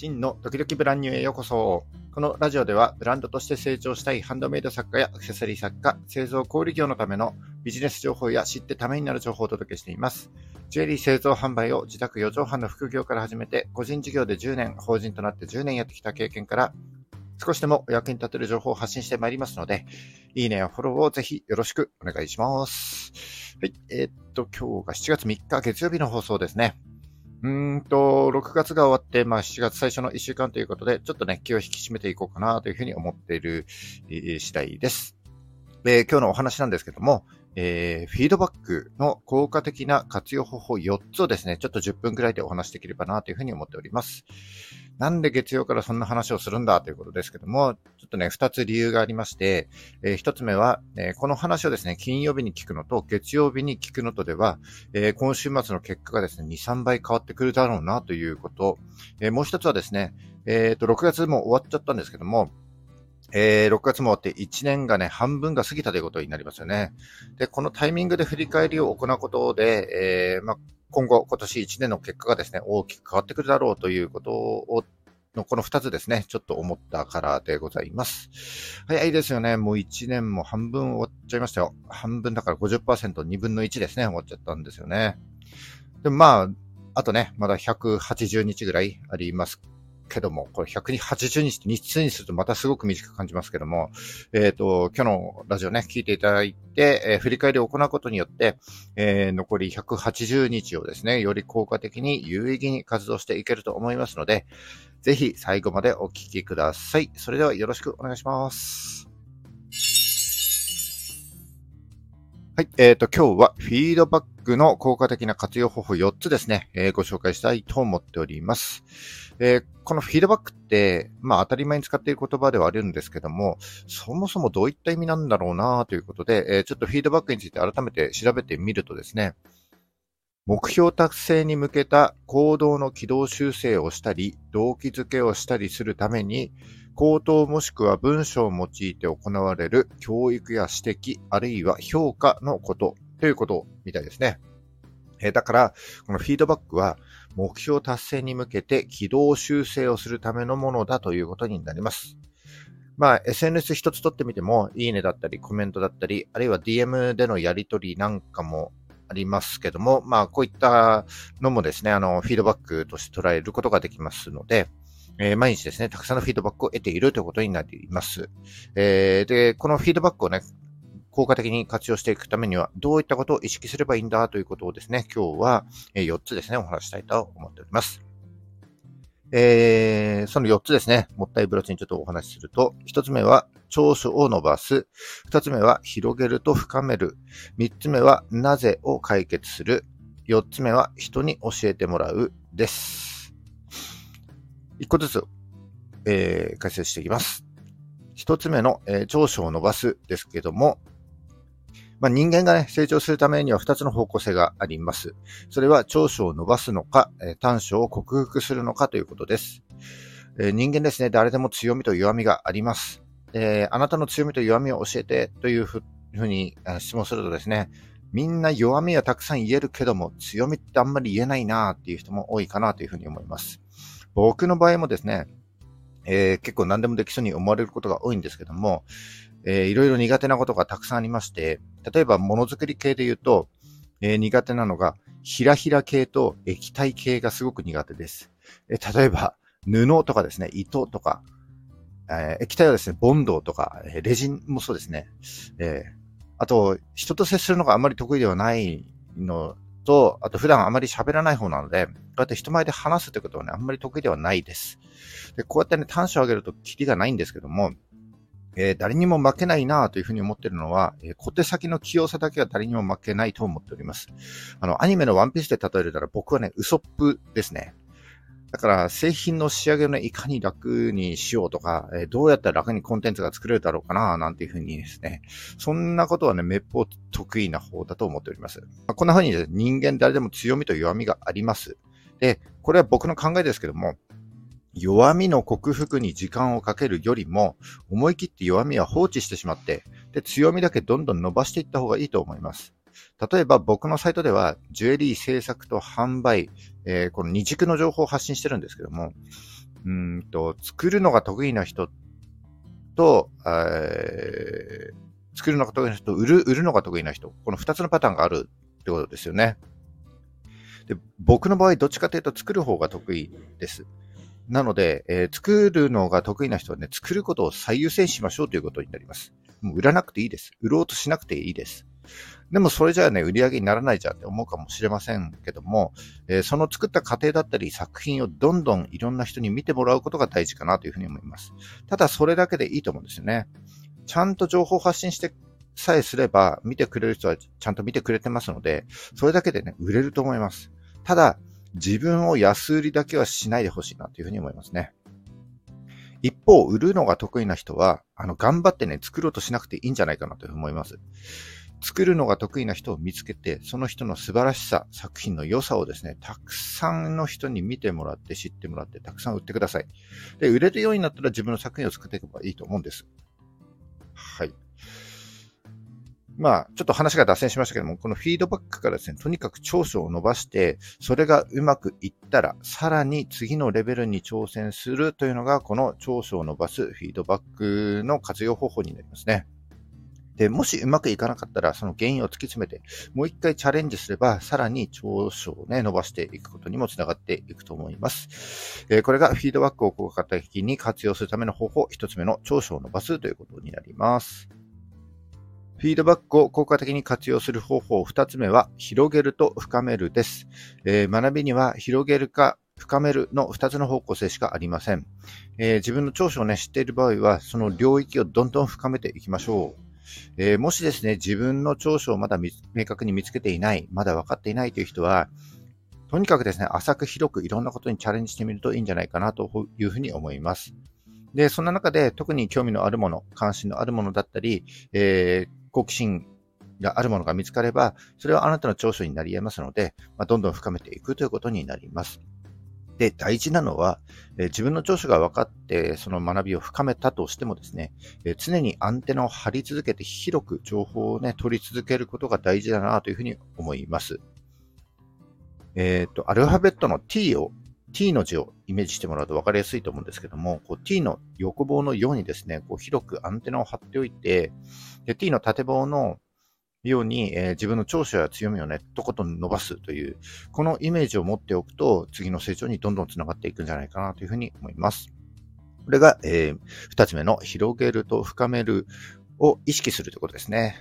真のドキドキブランニューへようこそ。このラジオではブランドとして成長したいハンドメイド作家やアクセサリー作家、製造小売業のためのビジネス情報や知ってためになる情報をお届けしています。ジュエリー製造販売を自宅4畳半の副業から始めて、個人事業で10年、法人となって10年やってきた経験から、少しでもお役に立てる情報を発信してまいりますので、いいねやフォローをぜひよろしくお願いします。はい。えー、っと、今日が7月3日月曜日の放送ですね。うんと、6月が終わって、まあ7月最初の1週間ということで、ちょっとね、気を引き締めていこうかなというふうに思っている、次第です。で、今日のお話なんですけども、えー、フィードバックの効果的な活用方法4つをですね、ちょっと10分くらいでお話しできればなというふうに思っております。なんで月曜からそんな話をするんだということですけども、ちょっとね、2つ理由がありまして、えー、1つ目は、えー、この話をですね、金曜日に聞くのと月曜日に聞くのとでは、えー、今週末の結果がですね、2、3倍変わってくるだろうなということ。えー、もう1つはですね、えっ、と、6月も終わっちゃったんですけども、えー、6月も終わって1年がね、半分が過ぎたということになりますよね。で、このタイミングで振り返りを行うことで、えー、まあ、今後、今年1年の結果がですね、大きく変わってくるだろうということを、のこの2つですね、ちょっと思ったからでございます。早いですよね。もう1年も半分終わっちゃいましたよ。半分だから50%、2分の1ですね、終わっちゃったんですよね。でもまあ、あとね、まだ180日ぐらいありますけども、これ180日日数にするとまたすごく短く感じますけども、えっ、ー、と、今日のラジオね、聞いていただいて、えー、振り返りを行うことによって、えー、残り180日をですね、より効果的に有意義に活動していけると思いますので、ぜひ最後までお聞きください。それではよろしくお願いします。はい。えっ、ー、と、今日はフィードバックの効果的な活用方法4つですね、えー、ご紹介したいと思っております。えー、このフィードバックって、まあ当たり前に使っている言葉ではあるんですけども、そもそもどういった意味なんだろうなということで、えー、ちょっとフィードバックについて改めて調べてみるとですね、目標達成に向けた行動の軌道修正をしたり、動機づけをしたりするために、口頭もしくは文章を用いて行われる教育や指摘、あるいは評価のことということみたいですね。えだから、このフィードバックは目標達成に向けて軌道修正をするためのものだということになります。まあ、SNS 一つ取ってみても、いいねだったり、コメントだったり、あるいは DM でのやり取りなんかもありますけども、まあ、こういったのもですね、あの、フィードバックとして捉えることができますので、えー、毎日ですね、たくさんのフィードバックを得ているということになります。えー、で、このフィードバックをね、効果的に活用していくためには、どういったことを意識すればいいんだということをですね、今日は4つですね、お話したいと思っております。えー、その4つですね、もったいぶらちにちょっとお話しすると、1つ目は長所を伸ばす。2つ目は広げると深める。3つ目はなぜを解決する。4つ目は人に教えてもらうです。1個ずつ、えー、解説していきます。1つ目の、えー、長所を伸ばすですけども、まあ、人間がね、成長するためには2つの方向性があります。それは長所を伸ばすのか、短所を克服するのかということです。人間ですね、誰でも強みと弱みがあります。えあなたの強みと弱みを教えてというふうに質問するとですね、みんな弱みはたくさん言えるけども、強みってあんまり言えないなっていう人も多いかなというふうに思います。僕の場合もですね、えー、結構何でもできそうに思われることが多いんですけども、えー、いろいろ苦手なことがたくさんありまして、例えばものづくり系で言うと、えー、苦手なのが、ひらひら系と液体系がすごく苦手です。えー、例えば、布とかですね、糸とか、えー、液体はですね、ボンドとか、えレジンもそうですね。えあと、人と接するのがあまり得意ではないのと、あと普段あまり喋らない方なので、こうやって人前で話すということはね、あんまり得意ではないです。で、こうやってね、短所を上げるとキリがないんですけども、えー、誰にも負けないなというふうに思っているのは、えー、小手先の器用さだけは誰にも負けないと思っております。あの、アニメのワンピースで例えるなら僕はね、ウソップですね。だから、製品の仕上げをね、いかに楽にしようとか、えー、どうやったら楽にコンテンツが作れるだろうかな、なんていうふうにですね、そんなことはね、めっぽう得意な方だと思っております。まあ、こんなふうに、ね、人間誰でも強みと弱みがあります。で、これは僕の考えですけども、弱みの克服に時間をかけるよりも、思い切って弱みは放置してしまって、で、強みだけどんどん伸ばしていった方がいいと思います。例えば僕のサイトでは、ジュエリー制作と販売、えー、この二軸の情報を発信してるんですけども、うんと、作るのが得意な人と、えー、作るのが得意な人と売る、売るのが得意な人。この二つのパターンがあるってことですよね。で僕の場合、どっちかというと作る方が得意です。なので、えー、作るのが得意な人はね、作ることを最優先しましょうということになります。もう売らなくていいです。売ろうとしなくていいです。でもそれじゃあね、売り上げにならないじゃんって思うかもしれませんけども、えー、その作った過程だったり作品をどんどんいろんな人に見てもらうことが大事かなというふうに思います。ただそれだけでいいと思うんですよね。ちゃんと情報発信してさえすれば、見てくれる人はちゃんと見てくれてますので、それだけでね、売れると思います。ただ、自分を安売りだけはしないでほしいなというふうに思いますね。一方、売るのが得意な人は、あの、頑張ってね、作ろうとしなくていいんじゃないかなというふうに思います。作るのが得意な人を見つけて、その人の素晴らしさ、作品の良さをですね、たくさんの人に見てもらって、知ってもらって、たくさん売ってください。で、売れるようになったら自分の作品を作っていけばいいと思うんです。はい。まあ、ちょっと話が脱線しましたけども、このフィードバックからですね、とにかく長所を伸ばして、それがうまくいったら、さらに次のレベルに挑戦するというのが、この長所を伸ばすフィードバックの活用方法になりますね。で、もしうまくいかなかったら、その原因を突き詰めて、もう一回チャレンジすれば、さらに長所をね、伸ばしていくことにもつながっていくと思います。えー、これがフィードバックを効果的に活用するための方法、一つ目の長所を伸ばすということになります。フィードバックを効果的に活用する方法、二つ目は、広げると深めるです。えー、学びには、広げるか深めるの二つの方向性しかありません。えー、自分の長所をね、知っている場合は、その領域をどんどん深めていきましょう。えー、もしですね、自分の長所をまだ明確に見つけていない、まだ分かっていないという人は、とにかくですね、浅く広くいろんなことにチャレンジしてみるといいんじゃないかなというふうに思います。で、そんな中で特に興味のあるもの、関心のあるものだったり、えー、好奇心があるものが見つかれば、それはあなたの長所になり得ますので、まあ、どんどん深めていくということになります。で、大事なのは、え自分の長所が分かって、その学びを深めたとしてもですね、え常にアンテナを張り続けて広く情報をね、取り続けることが大事だなというふうに思います。えっ、ー、と、アルファベットの t を t の字をイメージしてもらうと分かりやすいと思うんですけども、こう t の横棒のようにですね、こう広くアンテナを張っておいて、で t の縦棒のように、えー、自分の長所や強みをね、とことん伸ばすという、このイメージを持っておくと、次の成長にどんどん繋がっていくんじゃないかなというふうに思います。これが、えー、二つ目の広げると深めるを意識するということですね。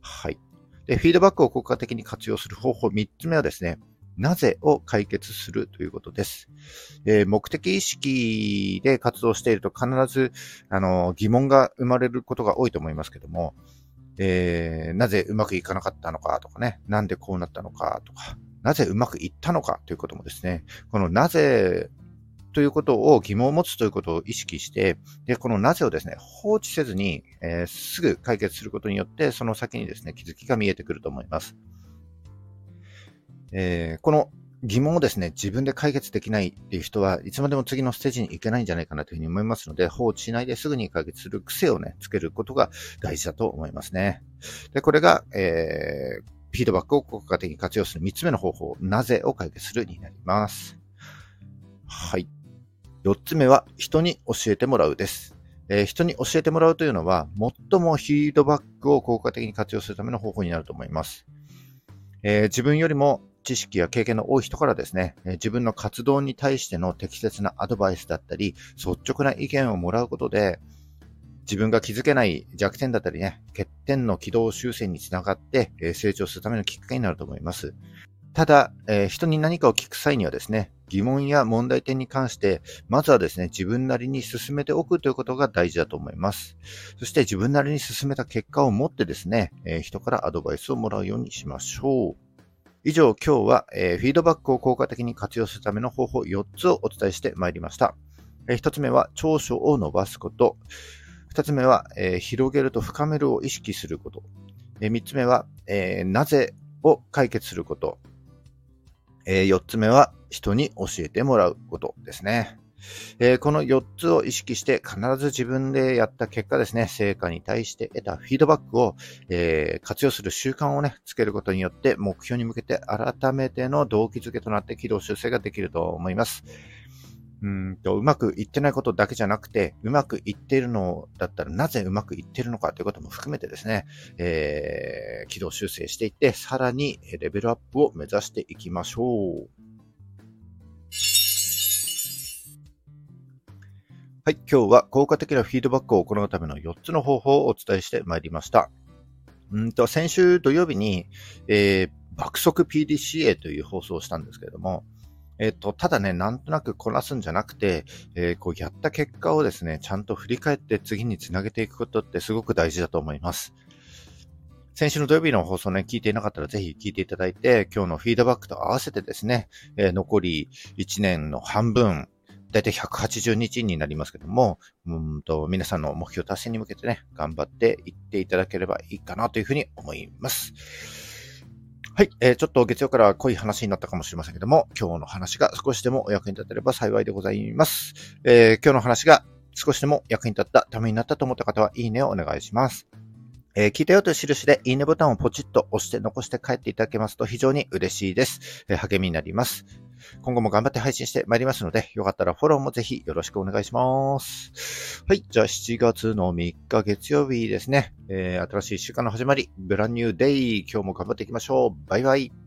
はい。で、フィードバックを効果的に活用する方法、三つ目はですね、なぜを解決するということです。えー、目的意識で活動していると必ず、あの、疑問が生まれることが多いと思いますけども、えー、なぜうまくいかなかったのかとかね、なんでこうなったのかとか、なぜうまくいったのかということもですね、このなぜということを疑問を持つということを意識して、で、このなぜをですね、放置せずに、えー、すぐ解決することによって、その先にですね、気づきが見えてくると思います。えー、この疑問をですね、自分で解決できないっていう人はいつまでも次のステージに行けないんじゃないかなというふうに思いますので、放置しないですぐに解決する癖をね、つけることが大事だと思いますね。で、これが、えー、フィードバックを効果的に活用する3つ目の方法、なぜを解決するになります。はい。4つ目は、人に教えてもらうです。えー、人に教えてもらうというのは、最もフィードバックを効果的に活用するための方法になると思います。えー、自分よりも知識や経験の多い人からですね、自分の活動に対しての適切なアドバイスだったり、率直な意見をもらうことで、自分が気づけない弱点だったりね、欠点の軌道修正につながって成長するためのきっかけになると思います。ただ、えー、人に何かを聞く際にはですね、疑問や問題点に関して、まずはですね、自分なりに進めておくということが大事だと思います。そして自分なりに進めた結果をもってですね、えー、人からアドバイスをもらうようにしましょう。以上、今日は、えー、フィードバックを効果的に活用するための方法4つをお伝えしてまいりました。えー、1つ目は長所を伸ばすこと。2つ目は、えー、広げると深めるを意識すること。えー、3つ目は、え、なぜを解決すること。え、4つ目は人に教えてもらうことですね。えー、この4つを意識して必ず自分でやった結果ですね、成果に対して得たフィードバックを、えー、活用する習慣をね、つけることによって目標に向けて改めての動機づけとなって軌道修正ができると思います。うんと、うまくいってないことだけじゃなくて、うまくいっているのだったらなぜうまくいっているのかということも含めてですね、えー、軌道修正していって、さらにレベルアップを目指していきましょう。はい、今日は効果的なフィードバックを行うための4つの方法をお伝えしてまいりました。うんと、先週土曜日に、えー、爆速 PDCA という放送をしたんですけれども、えっ、と、ただね、なんとなくこなすんじゃなくて、えー、こうやった結果をですね、ちゃんと振り返って次につなげていくことってすごく大事だと思います。先週の土曜日の放送ね、聞いていなかったらぜひ聞いていただいて、今日のフィードバックと合わせてですね、えー、残り1年の半分、だいたい180日になりますけども、うんと皆さんの目標達成に向けてね、頑張っていっていただければいいかなというふうに思います。はい、えー、ちょっと月曜から濃い話になったかもしれませんけども、今日の話が少しでもお役に立てれば幸いでございます。えー、今日の話が少しでも役に立った、ためになったと思った方は、いいねをお願いします。えー、聞いたよという印で、いいねボタンをポチッと押して残して帰っていただけますと非常に嬉しいです。えー、励みになります。今後も頑張って配信してまいりますので、よかったらフォローもぜひよろしくお願いします。はい。じゃあ7月の3日月曜日ですね。えー、新しい週間の始まり、ブランニューデイ。今日も頑張っていきましょう。バイバイ。